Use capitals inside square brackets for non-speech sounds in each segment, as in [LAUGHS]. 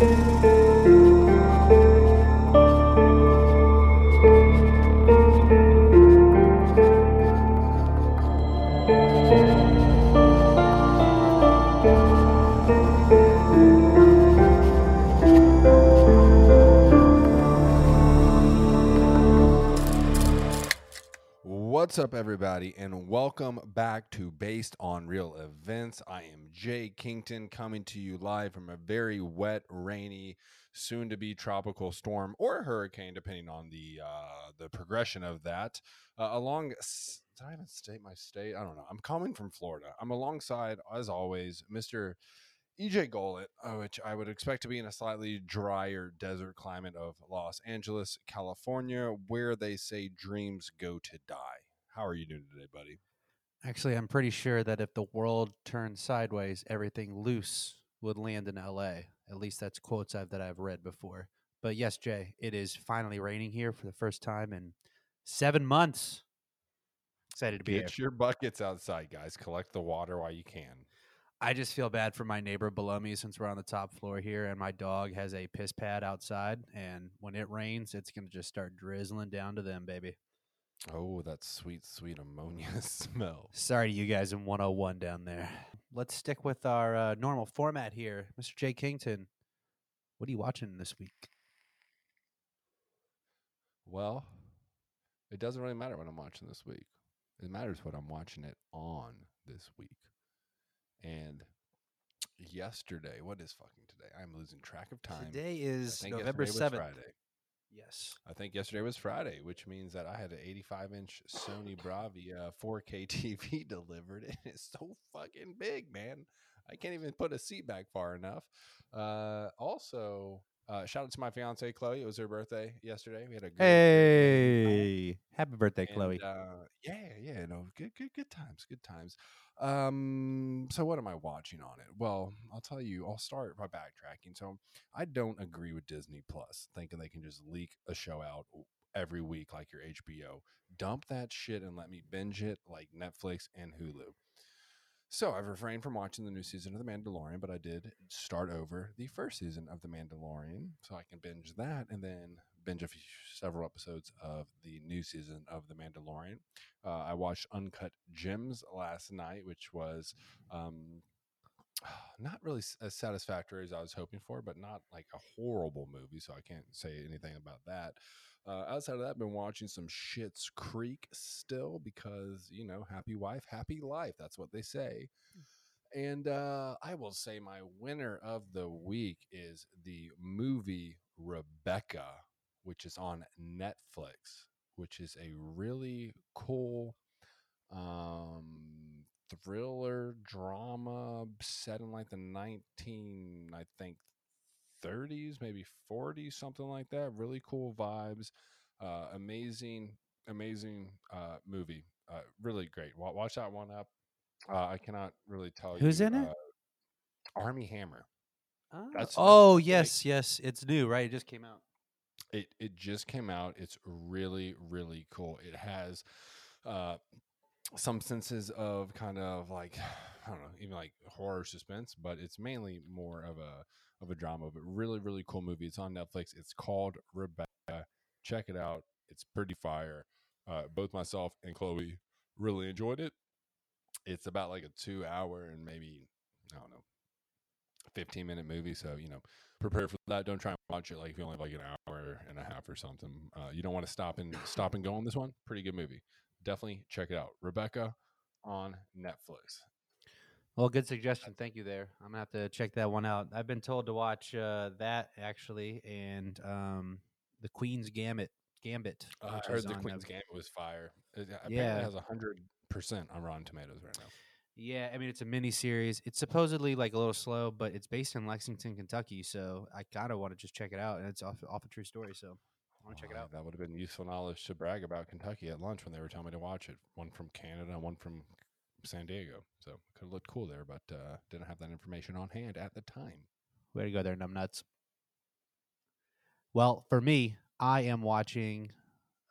Música What's up, everybody, and welcome back to Based on Real Events. I am Jay Kington coming to you live from a very wet, rainy, soon to be tropical storm or hurricane, depending on the uh, the progression of that. Uh, along, did I even state my state? I don't know. I'm coming from Florida. I'm alongside, as always, Mr. EJ Golet, uh, which I would expect to be in a slightly drier desert climate of Los Angeles, California, where they say dreams go to die. How are you doing today, buddy? Actually, I'm pretty sure that if the world turned sideways, everything loose would land in LA. At least that's quotes I've, that I've read before. But yes, Jay, it is finally raining here for the first time in seven months. Excited to be here. Get your buckets outside, guys. Collect the water while you can. I just feel bad for my neighbor below me since we're on the top floor here, and my dog has a piss pad outside. And when it rains, it's going to just start drizzling down to them, baby. Oh, that sweet, sweet ammonia [LAUGHS] smell. Sorry to you guys in 101 down there. Let's stick with our uh, normal format here. Mr. Jay Kington, what are you watching this week? Well, it doesn't really matter what I'm watching this week. It matters what I'm watching it on this week. And yesterday, what is fucking today? I'm losing track of time. Today is November 7th. Friday. Yes. I think yesterday was Friday, which means that I had an 85 inch Sony Bravia 4K [LAUGHS] TV delivered. And it's so fucking big, man. I can't even put a seat back far enough. Uh, also, uh, shout out to my fiance Chloe. It was her birthday yesterday. We had a great, great. Hey, happy birthday, Chloe. And, uh, yeah, yeah, no, good, good, good times, good times. Um, so what am I watching on it? Well, I'll tell you. I'll start by backtracking. So I don't agree with Disney Plus, thinking they can just leak a show out every week like your HBO. Dump that shit and let me binge it like Netflix and Hulu. So I've refrained from watching the new season of The Mandalorian, but I did start over the first season of The Mandalorian, so I can binge that and then binge a few, several episodes of the new season of The Mandalorian. Uh, I watched Uncut Gems last night, which was um, [SIGHS] not really as satisfactory as I was hoping for, but not like a horrible movie, so I can't say anything about that. Uh, outside of that, I've been watching some Schitt's Creek still because you know, happy wife, happy life. That's what they say. And uh, I will say my winner of the week is the movie Rebecca, which is on Netflix, which is a really cool um, thriller drama set in like the 19, I think, 30s, maybe 40s, something like that. Really cool vibes. Uh, amazing, amazing uh, movie. Uh, really great. Watch that one up. Uh, I cannot really tell you. Who's in it? uh, Armie Hammer. Oh, that's- oh that's like- yes, yes. It's new, right? It just came out. It it just came out. It's really really cool. It has uh some senses of kind of like [SIGHS] I don't know, even like horror suspense, but it's mainly more of a of a drama. But really really cool movie. It's on Netflix. It's called Rebecca. Check it out. It's pretty fire. Uh, both myself and Chloe really enjoyed it. It's about like a two hour and maybe I don't know 15 minute movie. So, you know, prepare for that. Don't try watch it like if you only have like an hour and a half or something. Uh, you don't want to stop and stop and go on this one. Pretty good movie. Definitely check it out. Rebecca on Netflix. Well, good suggestion. Thank you there. I'm gonna have to check that one out. I've been told to watch uh, that actually, and um, the Queen's Gambit. Gambit. Uh, I heard the Queen's Netflix. Gambit was fire. It, apparently Yeah. it has 100% on Rotten Tomatoes right now. Yeah, I mean it's a mini series. It's supposedly like a little slow, but it's based in Lexington, Kentucky. So I kind of want to just check it out, and it's off off a true story. So I want to check it out. That would have been useful knowledge to brag about Kentucky at lunch when they were telling me to watch it. One from Canada one from San Diego. So could have looked cool there, but uh, didn't have that information on hand at the time. Way to go there, numbnuts. Well, for me, I am watching.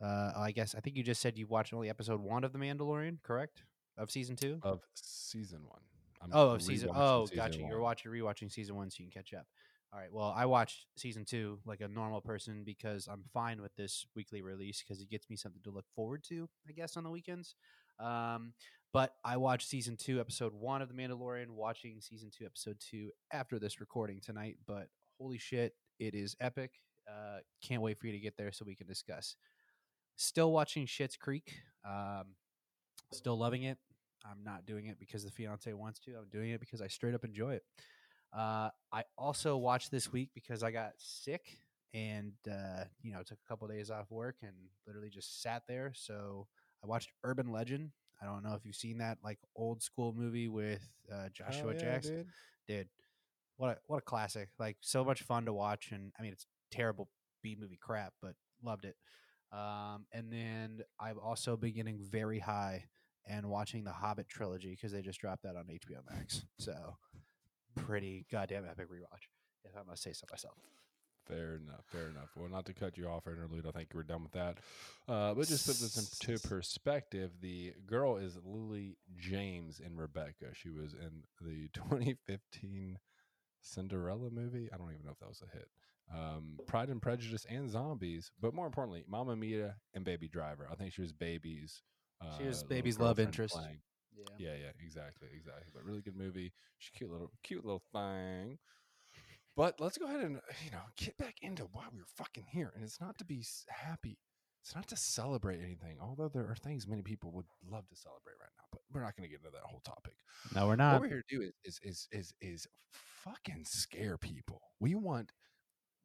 Uh, I guess I think you just said you watched only episode one of The Mandalorian, correct? Of season two. Of season one. I'm Oh, of season. Oh, season gotcha. You're watching rewatching season one, so you can catch up. All right. Well, I watched season two like a normal person because I'm fine with this weekly release because it gets me something to look forward to, I guess, on the weekends. Um, but I watched season two, episode one of The Mandalorian, watching season two, episode two after this recording tonight. But holy shit, it is epic. Uh, can't wait for you to get there so we can discuss. Still watching Schitt's Creek. Um, still loving it. I'm not doing it because the fiance wants to. I'm doing it because I straight up enjoy it. Uh, I also watched this week because I got sick and uh, you know took a couple days off work and literally just sat there. So I watched Urban Legend. I don't know if you've seen that like old school movie with uh, Joshua Oh, yeah, Jackson. dude. Dude, what a what a classic! Like so much fun to watch, and I mean it's terrible B movie crap, but loved it. Um, and then I've also been getting very high and watching the Hobbit trilogy because they just dropped that on HBO Max. So pretty goddamn epic rewatch, if I must say so myself. Fair enough. Fair enough. Well, not to cut you off, or interlude. I think we're done with that. Uh, but just put this into perspective. The girl is Lily James in Rebecca. She was in the [LAUGHS] 2015 Cinderella movie. I don't even know if that was a hit. Um, Pride and Prejudice and Zombies, but more importantly, Mamma Mia and Baby Driver. I think she was Baby's. Uh, She was little Baby's love interest. playing. Yeah, yeah, exactly, exactly. But really good movie. She's cute little, cute little thing. But let's go ahead and you know get back into why we were fucking here, and it's not to be happy. It's not to celebrate anything, although there are things many people would love to celebrate right now. But we're not going to get into that whole topic. No, we're not. what we're here to do is is is is, is fucking scare people. We want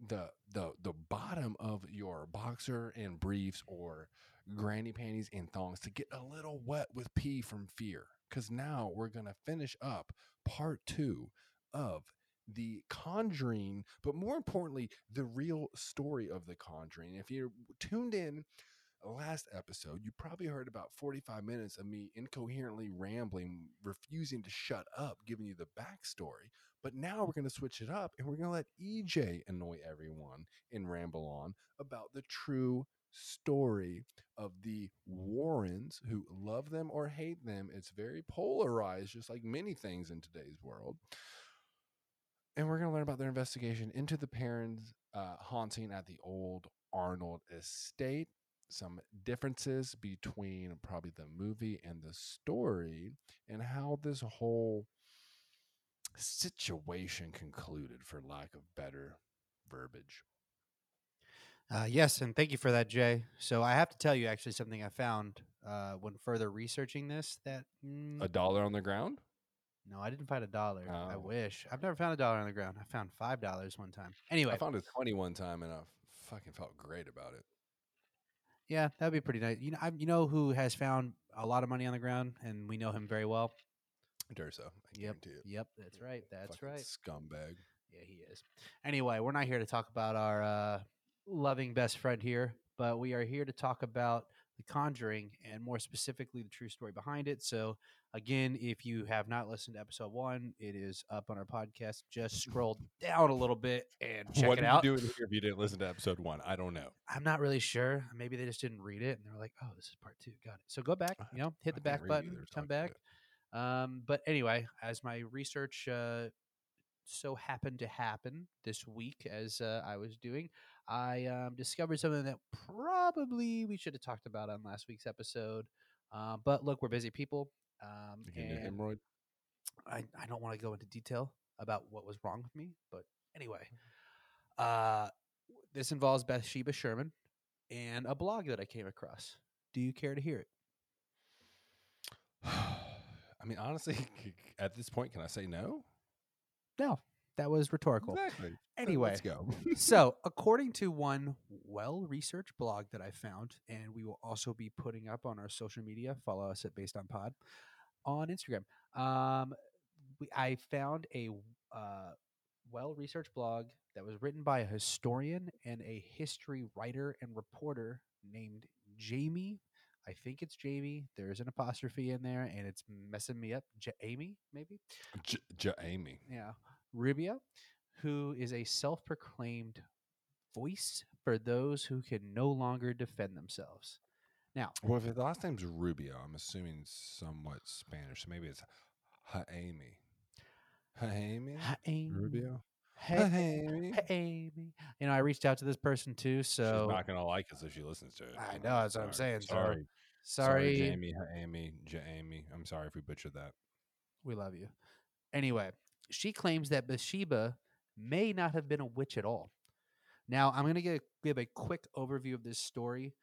the the the bottom of your boxer and briefs or granny panties and thongs to get a little wet with pee from fear. Because now we're gonna finish up part two of the Conjuring, but more importantly, the real story of the Conjuring. If you're tuned in last episode, you probably heard about 45 minutes of me incoherently rambling, refusing to shut up, giving you the backstory. But now we're going to switch it up and we're going to let EJ annoy everyone and ramble on about the true story of the Warrens who love them or hate them. It's very polarized, just like many things in today's world. And we're going to learn about their investigation into the Perrons' uh, haunting at the old Arnold estate some differences between probably the movie and the story and how this whole situation concluded for lack of better verbiage Uh, yes, and thank you for that, Jay. So I have to tell you actually something I found uh, when further researching this. That mm, a dollar on the ground no, I didn't find a dollar. I Oh. wish. I've never found a dollar on the ground. I found five dollars one time. Anyway, i found a twenty one time and i fucking felt great about it yeah, that'd be pretty nice. You know, I, you know who has found a lot of money on the ground, and we know him very well. Durso, I Yep, yep, that's right. That's Fucking right. Scumbag. Yeah, he is. Anyway, we're not here to talk about our uh, loving best friend here, but we are here to talk about The Conjuring and more specifically the true story behind it. So, again, if you have not listened to episode one, it is up on our podcast. Just scroll [LAUGHS] down a little bit and check what it out. you doing here if you didn't listen to episode one? I don't know. I'm not really sure. Maybe they just didn't read it and they're like, oh, this is part two. Got it. So go back, you know, hit the back button, either, so I come back. Um, but anyway, as my research uh, so happened to happen this week, as uh, I was doing, I um, discovered something that probably we should have talked about on last week's episode. Uh, but look, we're busy people. Um, You getting a and hemorrhoid? I, I don't want to go into detail about what was wrong with me, but anyway, uh, this involves Bathsheba Sherman and a blog that I came across. Do you care to hear it? [SIGHS] I mean, honestly, [LAUGHS] at this point, can I say no? No, that was rhetorical. Exactly. Anyway, let's go. [LAUGHS] so according to one well-researched blog that I found, and we will also be putting up on our social media. Follow us at Based on Pod on Instagram. Um, we, I found a uh, well-researched blog that was written by a historian and a history writer and reporter named Jamie. I think it's Jamie. There's an apostrophe in there, and it's messing me up. Ja- Amy, maybe. J- J- Amy. Yeah. Rubio, who is a self proclaimed voice for those who can no longer defend themselves. Now, Well, if the last name's Rubio, I'm assuming somewhat Spanish. So maybe it's Jaime. Jaime Jaime, Rubio. Hey, Amy. hey, Amy. You know, I reached out to this person too, so She's not gonna like us if she listens to it. I know, that's what I'm saying, so Sorry, sorry. Jamie, Hi, Amy, J- Amy. I'm sorry if we butchered that. We love you. Anyway, she claims that Bathsheba may not have been a witch at all. Now, I'm going to give a quick overview of this story,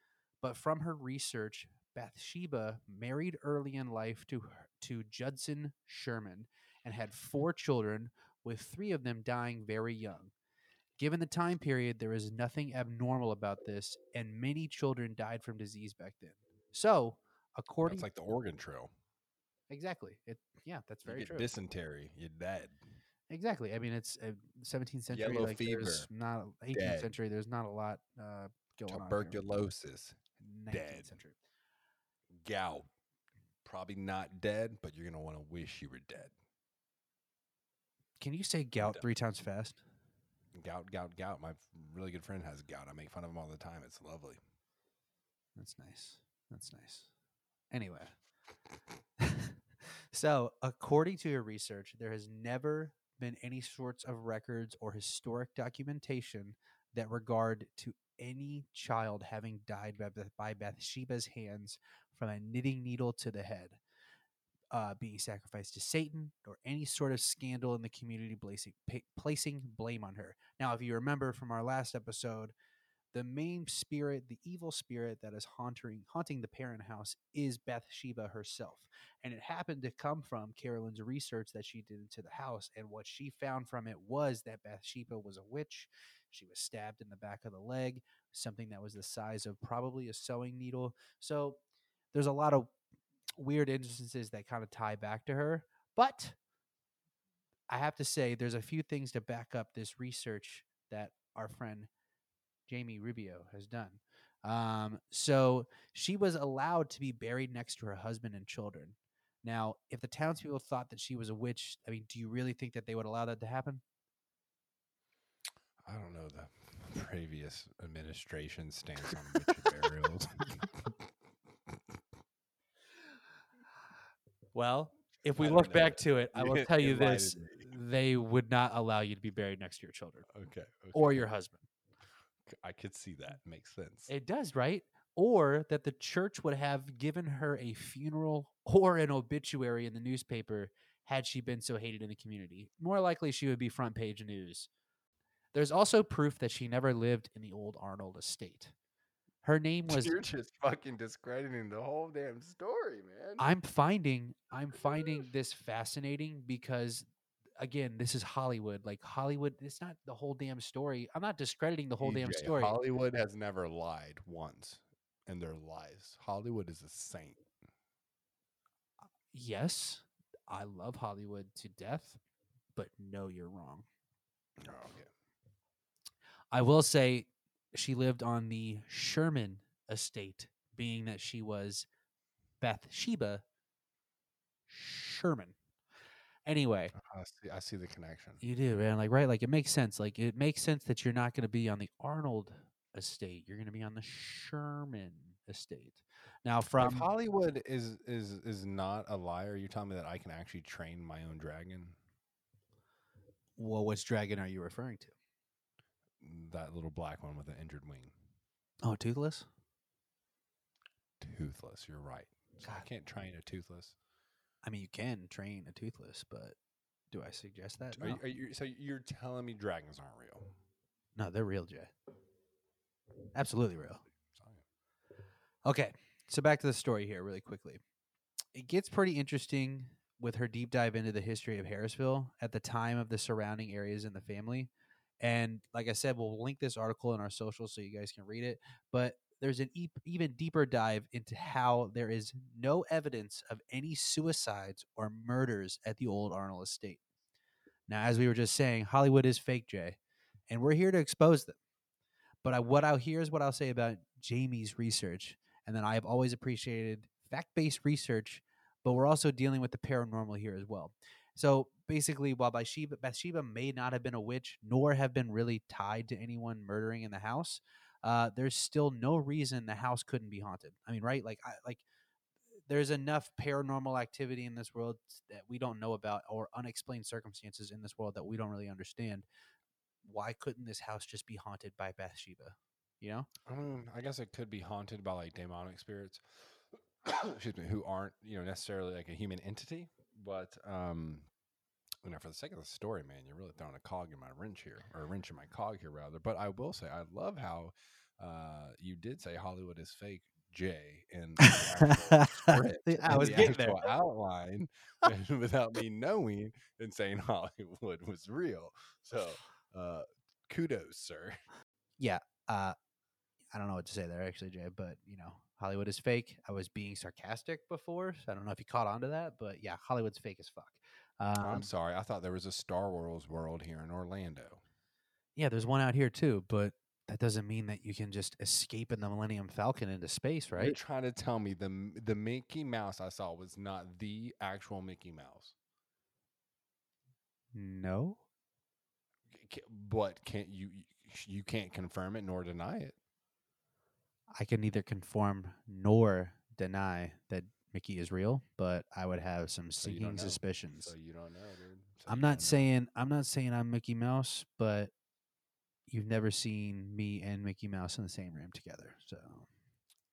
but from her research, Bathsheba married early in life to her, to Judson Sherman and had mm-hmm. four children, with three of them dying very young. Given the time period, there is nothing abnormal about this, and many children died from disease back then. So, according It's like the Oregon Trail. Exactly, it yeah, that's very true. dysentery, you're dead. Exactly. I mean, it's uh, 17th century. Yellow like there's fever, not 18th dead. century. There's not a lot uh, going on. Tuberculosis, dead. century. gout. Probably not dead, but you're gonna want to wish you were dead. Can you say gout three times fast? Gout, gout, gout. My really good friend has gout. I make fun of him all the time. It's lovely. That's nice. That's nice. Anyway, [LAUGHS] so according to your research, there has never been any sorts of records or historic documentation that regard to any child having died by, by Bathsheba's hands from a knitting needle to the head, uh, being sacrificed to Satan, or any sort of scandal in the community placing, placing blame on her. Now, if you remember from our last episode, the main spirit, the evil spirit that is haunting haunting the Perron house is Bathsheba herself. And it happened to come from Carolyn's research that she did into the house. And what she found from it was that Bathsheba was a witch. She was stabbed in the back of the leg, something that was the size of probably a sewing needle. So there's a lot of weird instances that kind of tie back to her. But I have to say, there's a few things to back up this research that our friend Jamie Rubio has done. Um, so she was allowed to be buried next to her husband and children. Now, if the townspeople thought that she was a witch, I mean, do you really think that they would allow that to happen? I don't know the previous administration stance on witch burials. Well, if we look know. back to it, I will [LAUGHS] tell you this: they would not allow you to be buried next to your children okay, okay. or your husband. I could see that. Mm. Makes sense. It does, right? Or that the church would have given her a funeral [LAUGHS] or an obituary in the newspaper had she been so hated in the community. More likely, she would be front page news. There's also proof that she never lived in the old Arnold estate. Her name [LAUGHS] was. You're just fucking discrediting the whole damn story, man. I'm finding I'm finding this fascinating because again, this is Hollywood. Like Hollywood, it's not the whole damn story. I'm not discrediting the whole damn story. Hollywood has never lied once in their lives. Hollywood is a saint. Uh, yes, I love Hollywood to death, but no, you're wrong. Oh, okay. I will say she lived on the Sherman estate, being that she was Bathsheba Sherman. Anyway, uh-huh, I see. I see the connection. you do, man. Like, right? Like, it makes sense. Like, it makes sense that you're not going to be on the Arnold estate. You're going to be on the Sherman estate. Now, from if Hollywood is is is not a liar, you tell me that I can actually train my own dragon. well, which dragon are you referring to? Mm, that little black one with an injured wing, Oh, toothless. toothless. You're right. So I can't train a toothless. I mean, you can train a toothless, but do I suggest that? Are, No, you, are you, so you're telling me dragons aren't real? no they're real, Jay. Absolutely real. Okay, so back to the story here, really quickly. It gets pretty interesting with her deep dive into the history of Harrisville at the time of the surrounding areas in the family. And like I said, we'll link this article in our socials so you guys can read it. But there's an e- even deeper dive into how there is no evidence of any suicides or murders at the old Arnold estate. Now, as we were just saying, Hollywood is fake, Jay, and we're here to expose them. But I, what I'll here's what I'll say about Jamie's research, and then I have always appreciated fact-based research, but we're also dealing with the paranormal here as well. So basically, while Bathsheba, Bathsheba may not have been a witch, nor have been really tied to anyone murdering in the house, uh, there's still no reason the house couldn't be haunted. I mean, right? Like, I, like there's enough paranormal activity in this world that we don't know about, or unexplained circumstances in this world that we don't really understand. why couldn't this house just be haunted by Bathsheba? You know? I guess it could be haunted by like demonic spirits. [COUGHS] excuse me, who aren't you know necessarily like a human entity, but um, you know, for the sake of the story, man, you're really throwing a cog in my wrench here, or a wrench in my cog here, rather. But I will say, I love how uh, you did say Hollywood is fake, Jay, and [LAUGHS] I was the getting there. outline [LAUGHS] [LAUGHS] without me knowing and saying Hollywood was real. So, uh, kudos, sir. Yeah. Uh, I don't know what to say there, actually, Jay, but you know, Hollywood is fake. I was being sarcastic before, so I don't know if you caught on to that, but yeah, Hollywood's fake as fuck. Um, I'm sorry. I thought there was a Star Wars world here in Orlando. yeah, there's one out here too, but that doesn't mean that you can just escape in the Millennium Falcon into space, right? You're trying to tell me the the Mickey Mouse I saw was not the actual Mickey Mouse. No. But can't you you can't confirm it nor deny it. I can neither confirm nor deny that Mickey is real, but I would have some So sinking suspicions. So you don't know, dude. So I'm not don't know. saying I'm not saying I'm Mickey Mouse, but you've never seen me and Mickey Mouse in the same room together. So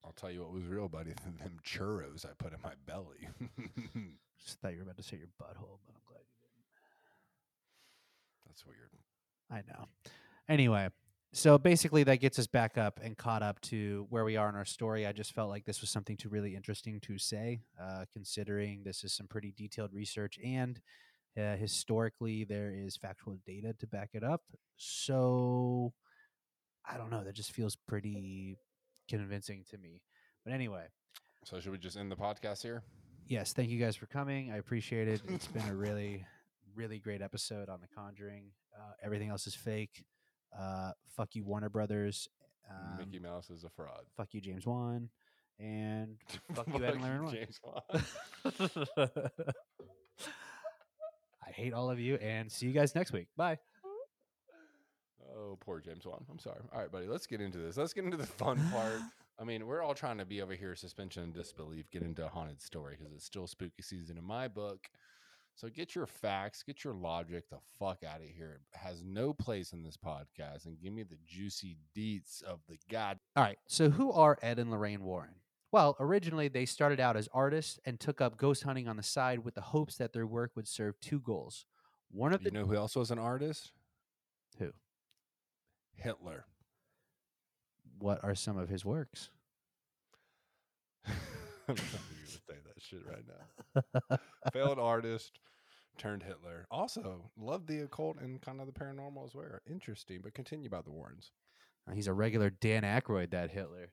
I'll tell you what was real, buddy. [LAUGHS] Them churros I put in my belly. [LAUGHS] just thought you were about to say your butthole, but I'm glad you didn't. That's weird. I know. Anyway, so basically that gets us back up and caught up to where we are in our story. I just felt like this was something to really interesting to say, uh, considering this is some pretty detailed research and uh, historically there is factual data to back it up. So I don't know. That just feels pretty convincing to me. But anyway, So should we just end the podcast here? yes, thank you guys for coming. I appreciate it. It's been a [LAUGHS] really, really great episode on The Conjuring. Uh, everything else is fake. Uh, fuck you, Warner Brothers. Um, Mickey Mouse is a fraud. fuck you, James Wan. And [LAUGHS] fuck you, Ed and Larry James Wan. [LAUGHS] I hate all of you and see you guys next week. Bye. Oh, poor James Wan. I'm sorry. All right, buddy. Let's get into this. Let's get into the fun part. [LAUGHS] I mean, we're all trying to be over here, suspension and disbelief, get into a haunted story because it's still spooky season in my book. So get your facts, get your logic the fuck out of here. It has no place in this podcast, and give me the juicy deets of the god. All right. So, who are Ed and Lorraine Warren? Well, originally they started out as artists and took up ghost hunting on the side with the hopes that their work would serve two goals. One of the You know who else was an artist? who? Hitler. What are some of his works? [LAUGHS] I'm not even gonna say that shit right now. Failed artist turned Hitler. Also, loved the occult and kind of the paranormal as well. Interesting, but continue about the Warrens. Uh, He's a regular Dan Aykroyd, that Hitler.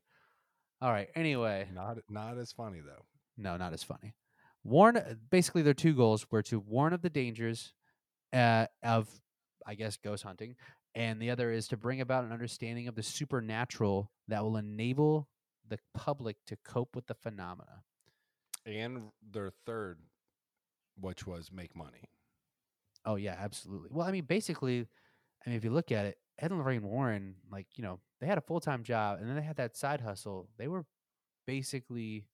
All right. Anyway, Not not as funny though. no, not as funny. Warn. Basically, their two goals were to warn of the dangers uh, of, I guess, ghost hunting, and the other is to bring about an understanding of the supernatural that will enable the public to cope with the phenomena. And their third, which was make money. Oh yeah, absolutely. Well, I mean, basically, I mean, if you look at it, Ed and Lorraine Warren, like you know, they had a full time job and then they had that side hustle. They were basically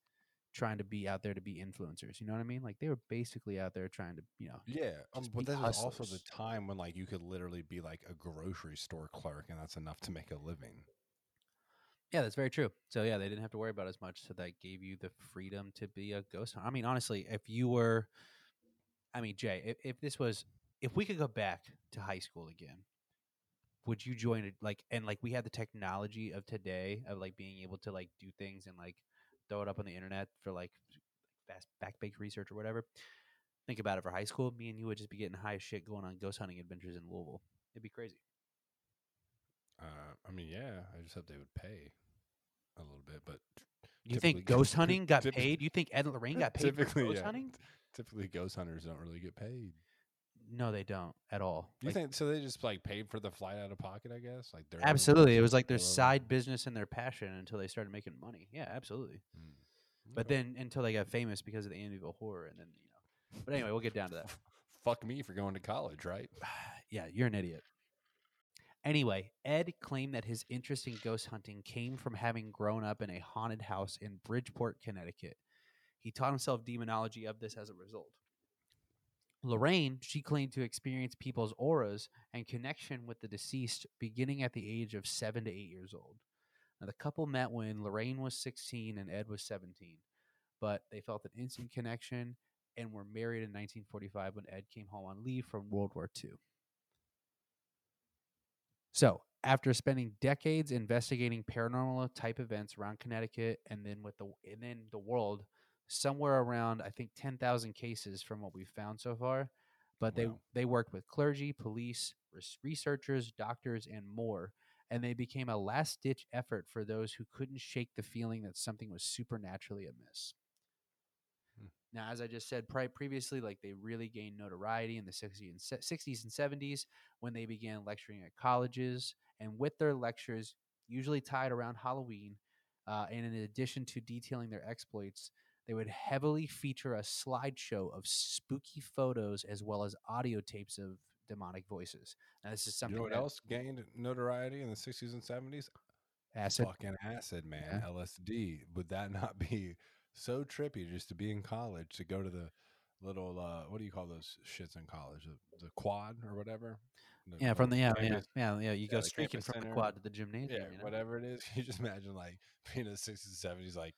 trying to be out there to be influencers. You know what I mean? Like they were basically out there trying to, you know, Yeah, um, but that was also the time when like you could literally be like a grocery store clerk, and that's enough to make a living. yeah, that's very true. So yeah, they didn't have to worry about as much. So that gave you the freedom to be a ghost. I mean, honestly, if you were, I mean, Jay, if, if this was, if we could go back to high school again, would you join it? Like, and like we had the technology of today of like being able to like do things and like throw it up on the internet for like fast back research or whatever. Think about it for high school. Me and you would just be getting high shit going on ghost hunting adventures in Louisville. It'd be crazy. Uh, I mean, yeah, I just hope they would pay a little bit, but You think ghost hunting got paid? You think Ed and Lorraine [LAUGHS] got paid for ghost yeah, hunting? Typically, ghost hunters don't really get paid. No, they don't at all. You Like, think so? They just like paid for the flight out of pocket, I guess. Like they're own absolutely, it was like their side business and their passion until they started making money. Yeah, absolutely. Mm. But Okay. then until they got famous because of the Amityville horror, and then you know. But anyway, we'll get down to that. fuck me for going to college, right? [SIGHS] yeah, you're an idiot. Anyway, Ed claimed that his interest in ghost hunting came from having grown up in a haunted house in Bridgeport, Connecticut. He taught himself demonology of this as a result. Lorraine, she claimed to experience people's auras and connection with the deceased beginning at the age of seven to eight years old. Now, the couple met when Lorraine was 16 and Ed was 17, but they felt an instant connection and were married in 1945 when Ed came home on leave from World War II. So, after spending decades investigating paranormal type events around Connecticut and then with the and then the world, somewhere around I think 10,000 cases from what we've found so far, but they Wow. they worked with clergy, police, researchers, doctors and more and they became a last ditch effort for those who couldn't shake the feeling that something was supernaturally amiss. Hmm. Now, as I just said pri- previously, like they really gained notoriety in the 60s and, se- 60s and 70s when they began lecturing at colleges. And with their lectures, usually tied around Halloween, uh, and in addition to detailing their exploits, they would heavily feature a slideshow of spooky photos as well as audio tapes of demonic voices. Now, this is something. You know what that else gained notoriety in the 60s and 70s? acid. Fucking acid, man. Yeah. LSD. Would that not be so trippy just to be in college to go to the little uh what do you call those shits in college? The, the quad or whatever? The- Yeah, from the yeah, yeah, campus- yeah, yeah. You yeah, go streaking from the quad to the gymnasium. Yeah, you know? whatever it is. [LAUGHS] You just imagine like being in the 60s and 70s, like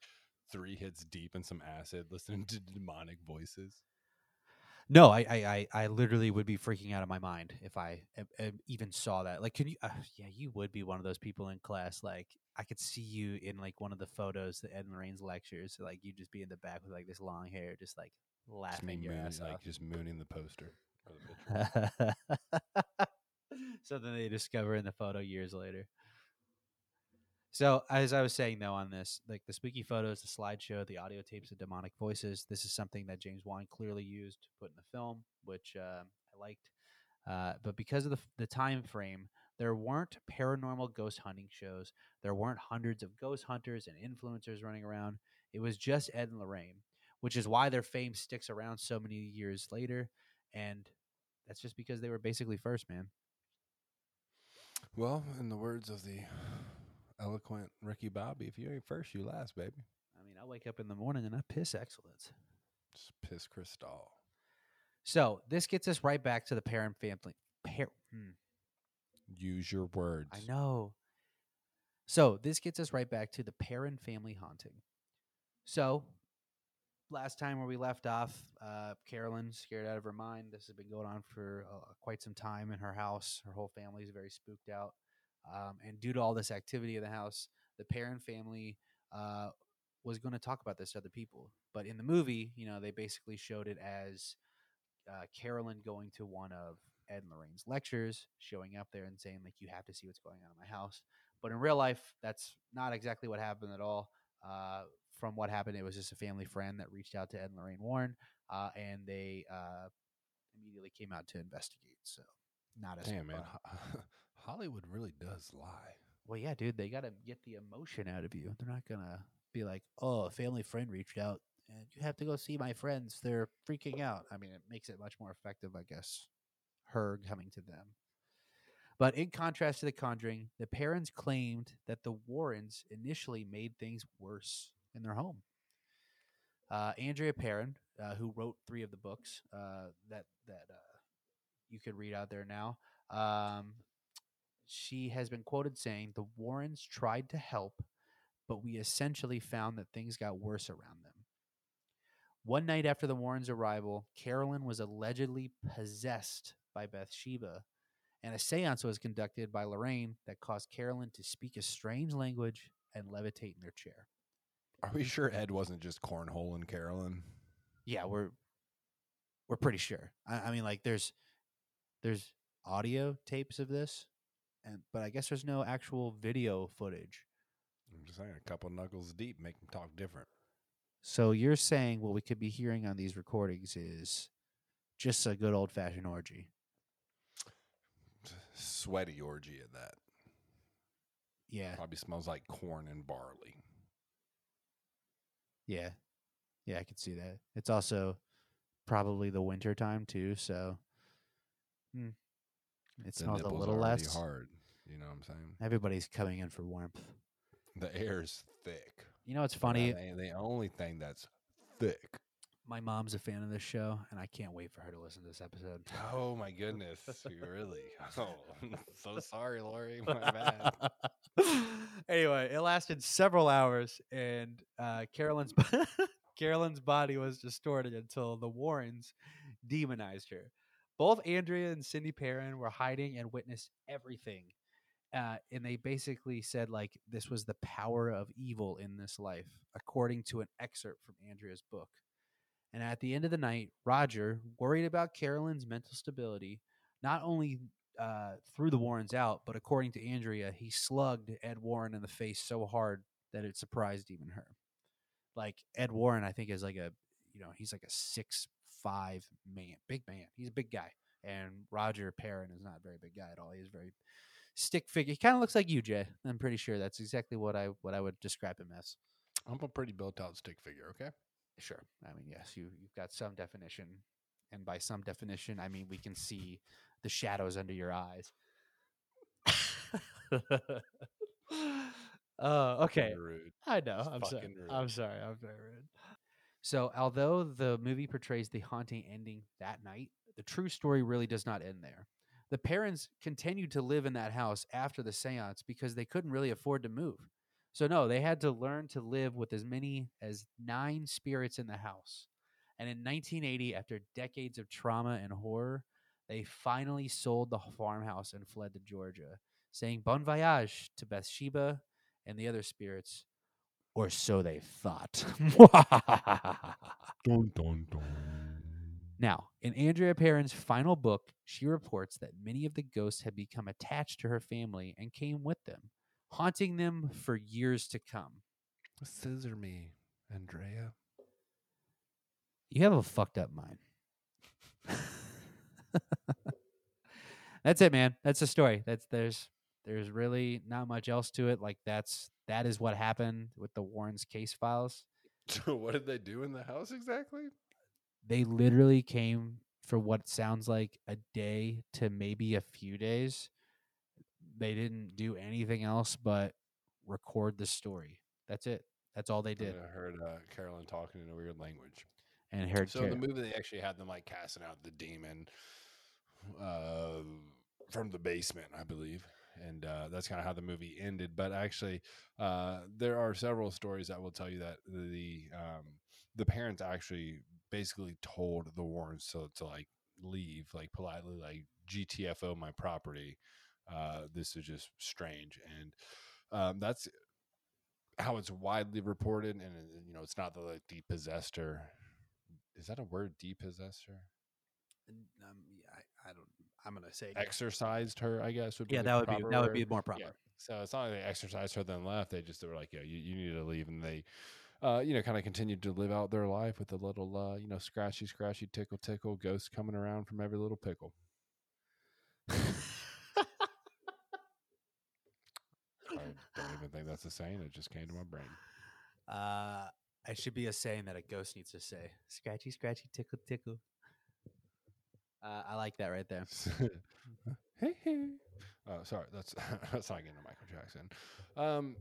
three hits deep in some acid, listening to [LAUGHS] demonic voices. No, I, I, I, I literally would be freaking out of my mind if I even saw that. Like, can you? Uh, yeah, you would be one of those people in class. Like, I could see you in like one of the photos that Ed Lorraine's lectures. Like, you just be in the back with like this long hair, just like Just laughing me your mooning, ass like off. just mooning the poster or the picture. [LAUGHS] Something they discover in the photo years later. So, as I was saying though, on this, like the spooky photos, the slideshow, the audio tapes of demonic voices, this is something that James Wan clearly used to put in the film, which uh, I liked. Uh, but because of the, the time frame, there weren't paranormal ghost hunting shows. There weren't hundreds of ghost hunters and influencers running around. It was just Ed and Lorraine, which is why their fame sticks around so many years later. And that's just because they were basically first, man. Well, in the words of the eloquent Ricky Bobby, if you ain't first, you last, baby. I mean, I wake up in the morning and I piss excellence. Just piss Cristal. So this gets us right back to the Perron family. Par- hmm, Use your words. I know. So this gets us right back to the Perron family haunting. So last time where we left off, uh, Carolyn scared out of her mind. This has been going on for uh, quite some time in her house. Her whole family is very spooked out, um, and due to all this activity in the house, the Perron family uh, was going to talk about this to other people. But in the movie, you know, they basically showed it as uh, Carolyn going to one of Ed and Lorraine's lectures, showing up there and saying like, "You have to see what's going on in my house." But in real life, that's not exactly what happened at all. Uh, from what happened, it was just a family friend that reached out to Ed and Lorraine Warren, uh, and they uh, immediately came out to investigate. So, not as Damn, man. [LAUGHS] Ho- Hollywood really does lie. well, yeah, dude, they got to get the emotion out of you. They're not gonna be like, "Oh, a family friend reached out, and you have to go see my friends. They're freaking out." I mean, it makes it much more effective, I guess. Her coming to them. But in contrast to The Conjuring, the parents claimed that the Warrens initially made things worse in their home. Uh, Andrea Perron, uh, who wrote three of the books uh, that that uh, you could read out there now, um, she has been quoted saying, "The Warrens tried to help, but we essentially found that things got worse around them." One night after the Warrens' arrival, Carolyn was allegedly possessed by Bathsheba, and a seance was conducted by Lorraine that caused Carolyn to speak a strange language and levitate in their chair. Are we sure Ed wasn't just cornholing Carolyn? Yeah, we're we're pretty sure. I, I mean, like there's there's audio tapes of this, and but I guess there's no actual video footage. I'm just saying, a couple knuckles deep make them talk different. So you're saying what we could be hearing on these recordings is just a good old fashioned orgy. [SIGHS] Sweaty orgy at that. Yeah, Probably smells like corn and barley. yeah, yeah. I could see that. It's also probably the winter time too, so hmm, it The smells a little less. hard. You know what I'm saying? Everybody's coming in for warmth. The air's thick. You know what's funny? that the only thing that's thick. My mom's a fan of this show, and I can't wait for her to listen to this episode. Oh my goodness, really? [LAUGHS] Oh, so sorry, Lori. My bad. [LAUGHS] anyway, it lasted several hours, and uh, Carolyn's [LAUGHS] Carolyn's body was distorted until the Warrens demonized her. Both Andrea and Cindy Perron were hiding and witnessed everything. Uh, and they basically said like this was the power of evil in this life, according to an excerpt from Andrea's book. And at the end of the night, Roger, worried about Carolyn's mental stability, not only uh, threw the Warrens out, but according to Andrea, he slugged Ed Warren in the face so hard that it surprised even her. Like Ed Warren, I think is like a, you know, he's like a six five man, big man. He's a big guy, and Roger Perron is not a very big guy at all. He's very stick figure. He kind of looks like you, Jay. I'm pretty sure that's exactly what I what I would describe him as. I'm a pretty built out stick figure. Okay. Sure. I mean, yes, you you've got some definition, and by some definition, I mean we can see the shadows under your eyes. uh, [LAUGHS] [LAUGHS] okay. Rude. I know. Just I'm sorry. rude. I'm sorry. I'm very rude. So, although the movie portrays the haunting ending that night, the true story really does not end there. The parents continued to live in that house after the seance because they couldn't really afford to move. So, no, they had to learn to live with as many as nine spirits in the house. And in 1980, after decades of trauma and horror, they finally sold the farmhouse and fled to Georgia, saying bon voyage to Bathsheba and the other spirits, or so they thought. [LAUGHS] Dun, dun, dun. now, in Andrea Perron's final book, she reports that many of the ghosts had become attached to her family and came with them, haunting them for years to come. Scissor me, Andrea. You have a fucked up mind. [LAUGHS] that's it, man. That's the story. That's there's there's really not much else to it. Like that's that is what happened with the Warrens case files. [LAUGHS] So what did they do in the house exactly? They literally came for what sounds like a day to maybe a few days. They didn't do anything else but record the story. That's it. That's all they did. I heard uh, Carolyn talking in a weird language. And heard So Car- in the movie, they actually had them like casting out the demon uh, from the basement, I believe, and uh, that's kind of how the movie ended. But actually, uh, there are several stories that will tell you that the um, the parents actually basically told the Warrens to, to like leave, like politely, like GTFO my property. Uh, this is just strange, and um, that's how it's widely reported. And uh, you know, it's not the like depossessed her is that a word depossessed her um, yeah, I, I don't I'm gonna say exercised her i guess would be Yeah, that would be that would be more proper. so it's not like they exercised her then left they just were like yeah you, you need to leave and they uh, you know kind of continued to live out their life with a little uh, you know scratchy scratchy tickle tickle ghosts coming around from every little pickle i don't even think that's a saying it just came to my brain Uh, I should be a saying that a ghost needs to say. Scratchy, scratchy, tickle, tickle. Uh, I like that right there. [LAUGHS] hey, hey. Uh, sorry, that's [LAUGHS] that's not getting to Michael Jackson. Um,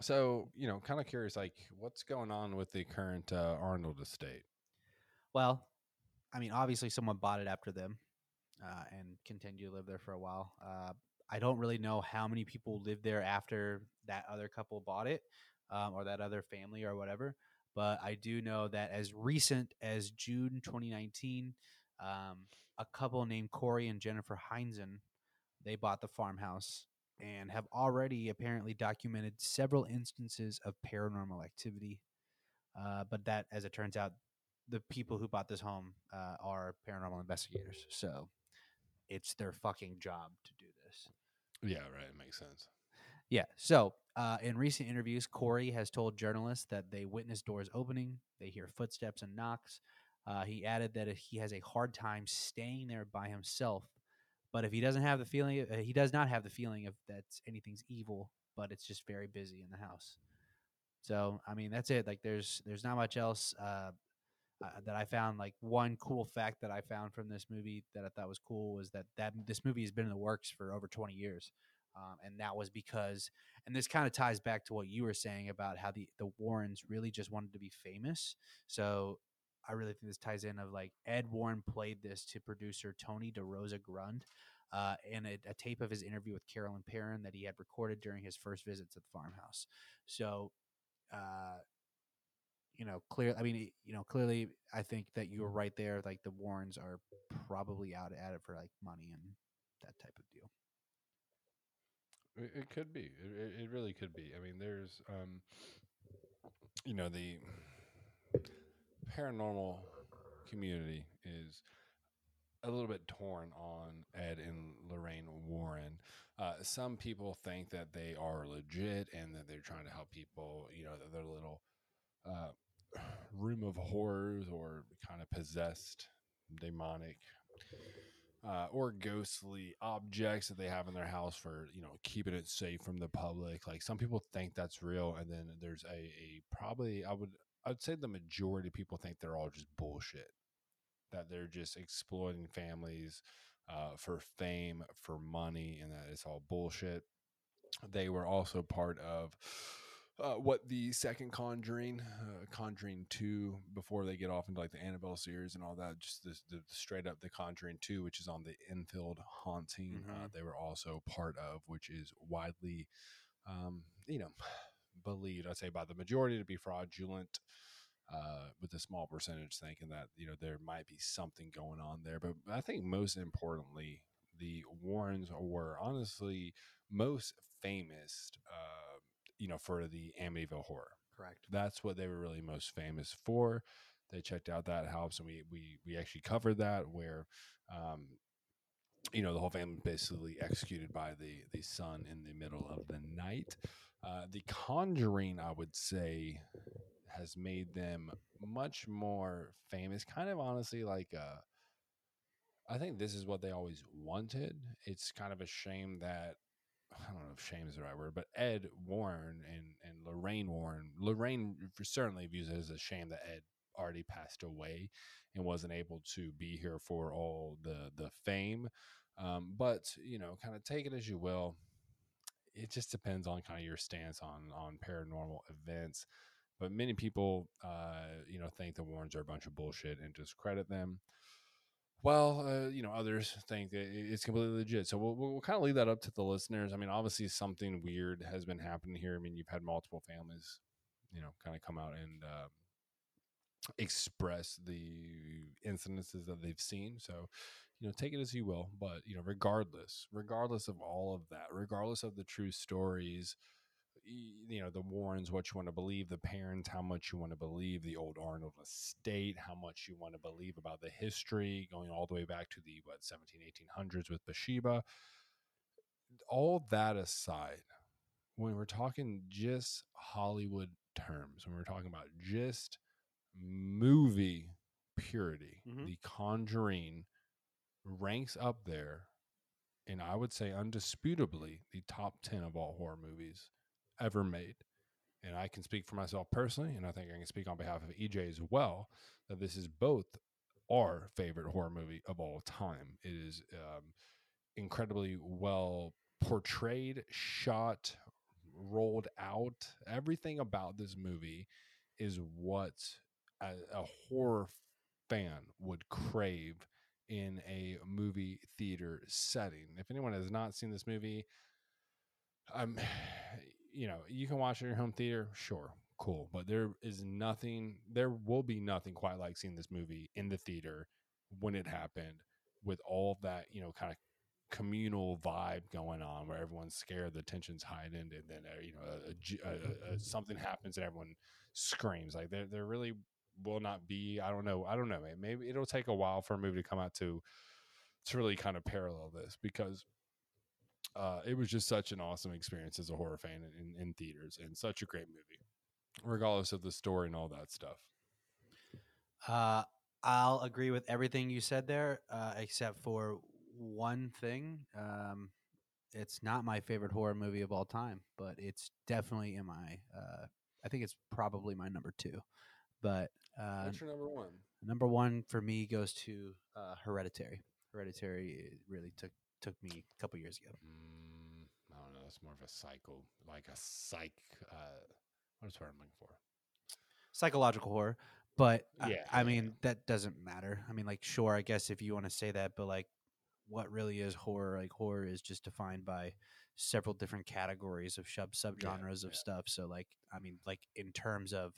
so you know, kind of curious, like what's going on with the current uh, Arnold estate? Well, I mean, obviously, someone bought it after them uh, and continued to live there for a while. Uh, I don't really know how many people lived there after that other couple bought it um, or that other family or whatever. But I do know that as recent as June 2019, um, a couple named Corey and Jennifer Heinzen, they bought the farmhouse and have already apparently documented several instances of paranormal activity. Uh, but that, as it turns out, the people who bought this home uh, are paranormal investigators. So it's their fucking job to do this. Yeah, right. It makes sense. Yeah. So, uh, in recent interviews, Corey has told journalists that they witness doors opening, they hear footsteps and knocks. Uh, he added that he has a hard time staying there by himself, but if he doesn't have the feeling, uh, he does not have the feeling of that anything's evil, but it's just very busy in the house. So, I mean, that's it. Like, there's there's not much else uh, uh, that I found. Like, one cool fact that I found from this movie that I thought was cool was that that this movie has been in the works for over 20 years. Um, and that was because, and this kind of ties back to what you were saying about how the the Warrens really just wanted to be famous. So I really think this ties in of like Ed Warren played this to producer Tony DeRosa Grund uh, in a, a tape of his interview with Carolyn Perron that he had recorded during his first visit to the farmhouse. So, uh, you know, clear. I mean, you know, clearly, I think that you were right there. Like the Warrens are probably out at it for like money and that type of deal. It, it could be. It, it really could be. I mean, there's, um, you know, the paranormal community is a little bit torn on Ed and Lorraine Warren. Uh, some people think that they are legit and that they're trying to help people, you know, their little uh, [SIGHS] room of horrors or kind of possessed demonic uh, or ghostly objects that they have in their house for you know keeping it safe from the public. Like some people think that's real, and then there's a, a probably I would I'd say the majority of people think they're all just bullshit. That they're just exploiting families uh, for fame, for money, and that it's all bullshit. They were also part of uh, what the second Conjuring, uh, Conjuring Two, before they get off into like the Annabelle series and all that, just the, the straight up the Conjuring Two, which is on the Enfield haunting. Uh, Mhm. they were also part of, which is widely, um, you know, believed. I'd say by the majority to be fraudulent. Uh, with a small percentage thinking that you know there might be something going on there, but I think most importantly, the Warrens were honestly most famous, uh, you know, for the Amityville horror. Correct. That's what they were really most famous for. They checked out that house, and we we we actually covered that where, um, you know, the whole family basically executed by the the son in the middle of the night. Uh, the Conjuring, I would say, has made them much more famous. Kind of honestly, like uh, I think this is what they always wanted. It's kind of a shame that [SIGHS] I don't know if shame is the right word, but Ed Warren and, and Lorraine Warren, Lorraine certainly views it as a shame that Ed already passed away and wasn't able to be here for all the the fame. Um, but you know, kind of take it as you will. It just depends on kind of your stance on on paranormal events. But many people, uh, you know, think the Warrens are a bunch of bullshit and discredit them. Well, uh, you know, others think it's completely legit. So we'll, we'll, kind of leave that up to the listeners. I mean, obviously, something weird has been happening here. I mean, you've had multiple families, you know, kind of come out and um express the incidences that they've seen. So, you know, take it as you will. But, you know, regardless, regardless of all of that, regardless of the true stories, you know the warrens what you want to believe the Perrons how much you want to believe the old arnold estate how much you want to believe about the history going all the way back to the what 17 1800s with bathsheba all that aside when we're talking just hollywood terms when we're talking about just movie purity Mhm. the conjuring ranks up there and i would say undisputably the top 10 of all horror movies ever made. And I can speak for myself personally, and I think I can speak on behalf of EJ as well, that this is both our favorite horror movie of all time. It is um, incredibly well portrayed, shot, rolled out. Everything about this movie is what a, a horror fan would crave in a movie theater setting. If anyone has not seen this movie, um, [SIGHS] you know, you can watch it in your home theater, sure, cool, but there is nothing, there will be nothing quite like seeing this movie in the theater when it happened with all of that, you know, kind of communal vibe going on where everyone's scared, the tension's heightened, and then uh, you know, a, a a- a- a- something happens and everyone screams. Like there, there really will not be. I don't know. I don't know. man. Maybe it'll take a while for a movie to come out to to really kind of parallel this because uh, it was just such an awesome experience as a horror fan in, in theaters and such a great movie, regardless of the story and all that stuff. Uh, I'll agree with everything you said there, uh, except for one thing. Um, it's not my favorite horror movie of all time, but it's definitely in my. Uh, I think it's probably my number two. But uh, What's your number one? number one for me goes to uh, Hereditary. Hereditary it really took took me a couple years ago. Mm, I don't know. It's more of a cycle, like a psych. Uh, what is the word I'm looking for? Psychological horror, But I- Yeah, I, yeah, mean, that doesn't matter. I mean, like, sure, I guess if you want to say that, but like, what really is horror? Like, horror is just defined by several different categories of sub subgenres of yeah. stuff. So, like, I mean, like in terms of,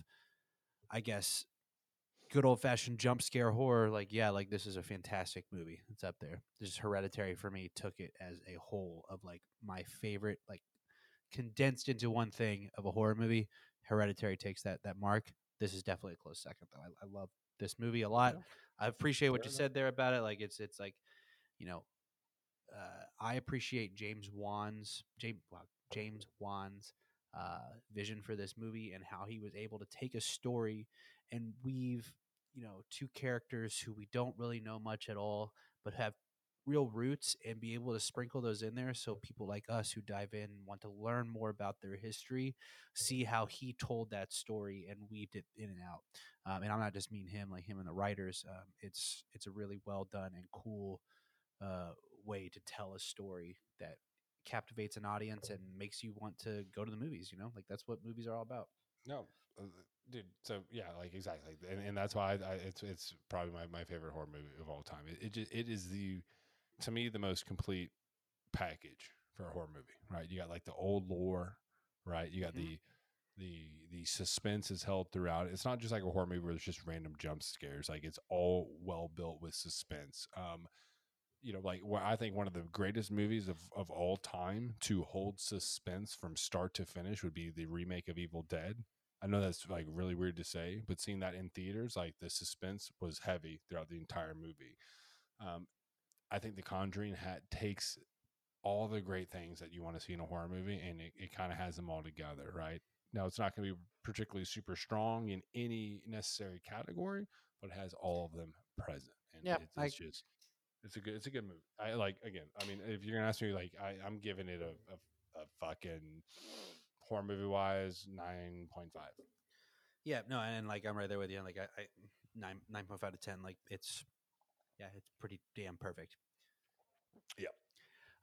I guess, good old fashioned jump scare horror. Like, yeah, like this is a fantastic movie. It's up there. Just Hereditary for me took it as a whole of like my favorite, like condensed into one thing of a horror movie. Hereditary takes that that mark. This is definitely a close second though. I, I love this movie a lot. Yeah. I appreciate what Fair you enough. said there about it. Like it's it's like, you know, uh, I appreciate James Wan's James wow, James Wan's uh, vision for this movie and how he was able to take a story and weave, you know, two characters who we don't really know much at all, but have real roots and be able to sprinkle those in there so people like us who dive in and want to learn more about their history see how he told that story and weaved it in and out. Um, and i'm not just mean him like him and the writers um, it's it's a really well done and cool uh, way to tell a story that captivates an audience and makes you want to go to the movies you know? Like that's what movies are all about. No, uh, dude. So yeah, like exactly, and, and that's why I, I, it's it's probably my, my favorite horror movie of all time. It it, just, it is the to me the most complete package for a horror movie. Right? You got like the old lore, right? You got Mhm. the the the suspense is held throughout. It's not just like a horror movie where there's just random jump scares. Like it's all well built with suspense. Um, you know, like what I think one of the greatest movies of, of all time to hold suspense from start to finish would be the remake of Evil Dead. I know that's like really weird to say, but seeing that in theaters, like the suspense was heavy throughout the entire movie. Um, I think The Conjuring hat takes all the great things that you want to see in a horror movie and it, it kind of has them all together, right? Now, it's not going to be particularly super strong in any necessary category, but it has all of them present. And Yeah, it's, I- it's just, it's a good, it's a good movie. I like, again, I mean, if you're going to ask me, like, I, I'm giving it a, a, a fucking horror movie wise 9.5. yeah no and like i'm right there with you like i, I 9 9.5 out of 10 like it's yeah it's pretty damn perfect. Yeah.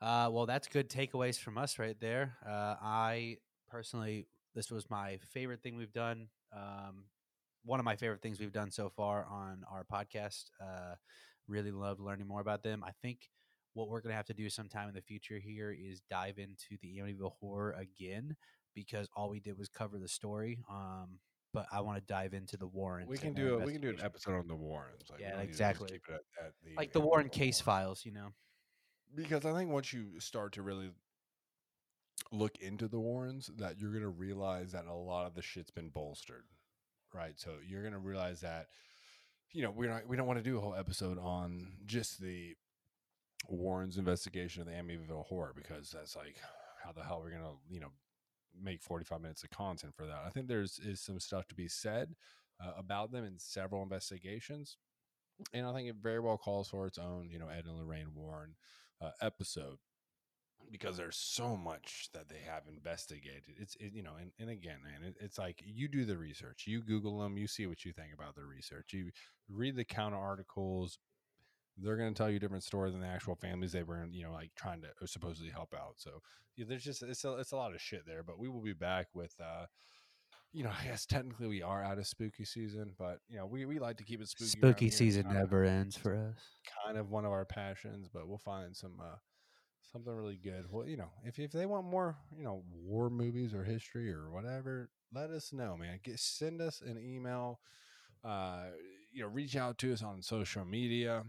uh well that's good takeaways from us right there. Uh i personally this was my favorite thing we've done um one of my favorite things we've done so far on our podcast. Uh really love learning more about them. I think what we're going to have to do sometime in the future here is dive into the Amityville horror again because all we did was cover the story um but I want to dive into the Warrens. We can do a, we can do an episode on the Warrens. Like, Yeah, don't need to just exactly. at, at the like the Amityville Warren case Horror. files, you know. because I think once you start to really look into the Warrens, that you're gonna realize that a lot of the shit's been bolstered, right? So you're gonna realize that you know we're not we don't want to do a whole episode on just the Warrens investigation of the Amityville horror because that's like how the hell we're gonna you know make 45 minutes of content for that. I think there's is some stuff to be said uh, about them in several investigations, and I think it very well calls for its own you know Ed and Lorraine Warren uh, episode because there's so much that they have investigated. It's it, you know, and, and again, man, it, it's like you do the research, you Google them, you see what you think about the research, you read the counter articles. They're going to tell you a different story than the actual families they were, you know, like trying to uh, supposedly help out. So yeah, there's just it's a, it's a lot of shit there. But we will be back with, uh, you know, I guess technically we are out of spooky season, but you know, we, we like to keep it spooky. Spooky season never ends for us. kind of one of our passions, but we'll find some uh something really good. Well, you know, if if they want more, you know, war movies or history or whatever, let us know, man. Get send us an email. Uh, you know, reach out to us on social media.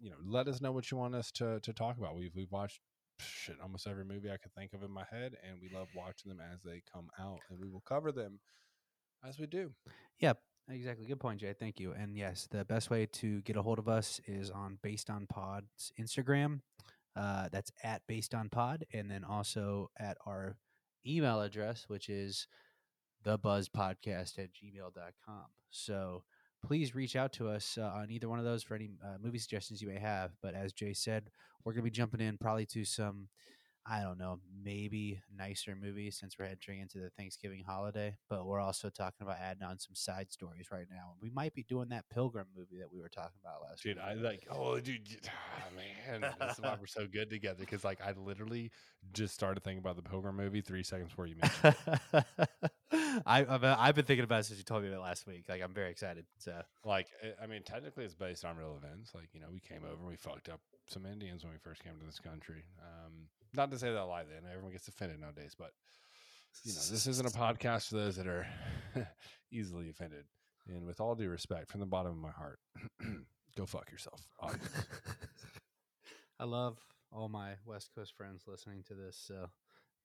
You know, let us know what you want us to to talk about. We've we've watched shit almost every movie I could think of in my head, and we love watching them as they come out, and we will cover them as we do. Yep, exactly. Good point, Jay. Thank you. And yes, the best way to get a hold of us is on Based on Pod's Instagram. Uh, that's at Based on Pod, and then also at our email address, which is thebuzzpodcast at gmail.com. So please reach out to us uh, on either one of those for any uh, movie suggestions you may have. But as Jay said, we're going to be jumping in probably to some I don't know, maybe nicer movies since we're entering into the Thanksgiving holiday. But we're also talking about adding on some side stories right now. We might be doing that Pilgrim movie that we were talking about last Dude, week. I like, oh, dude, ah, man, this is why we're so good together. Because like, I literally just started thinking about the Pilgrim movie three seconds before you mentioned. [LAUGHS] I, I've, uh, I've been thinking about it since you told me that last week. Like I'm very excited. So like I- mean, technically it's based on real events. Like you know, we came over, and we fucked up some Indians when we first came to this country. Um, not to say that lightly, and everyone gets offended nowadays, but you know, this isn't a podcast for those that are [LAUGHS] easily offended. And with all due respect, from the bottom of my heart, [CLEARS THROAT] go fuck yourself. [LAUGHS] I love all my West Coast friends listening to this. So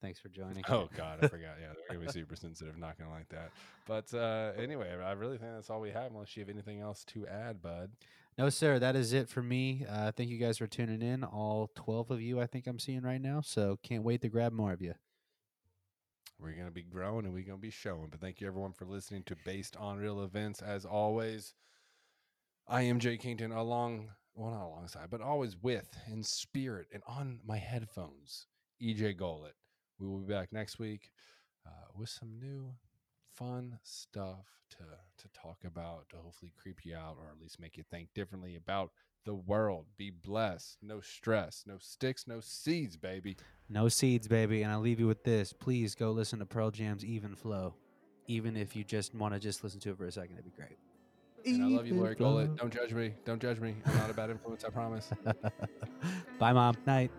thanks for joining. oh God, I forgot. Yeah, they're gonna be super sensitive. Not gonna like that. But uh, anyway, I really think that's all we have. Unless you have anything else to add, bud. No, sir. That is it for me. Uh, thank you guys for tuning in. All 12 of you, I think I'm seeing right now. So can't wait to grab more of you. We're going to be growing and we're going to be showing. But thank you everyone for listening to Based on Real Events. As always, I am Jay Kington along, well, not alongside, but always with, in spirit, and on my headphones, EJ Golet. We will be back next week uh, with some new fun stuff to, to talk about, to hopefully creep you out or at least make you think differently about the world. Be blessed. No stress, no sticks, no seeds, baby. No seeds, baby. And I'll leave you with this. Please go listen to Pearl Jam's Even Flow. Even if you just want to just listen to it for a second, it'd be great. And I love you, Lori Golet. Don't judge me. Don't judge me. I'm not a bad influence, I [LAUGHS] promise. Bye, mom. Night.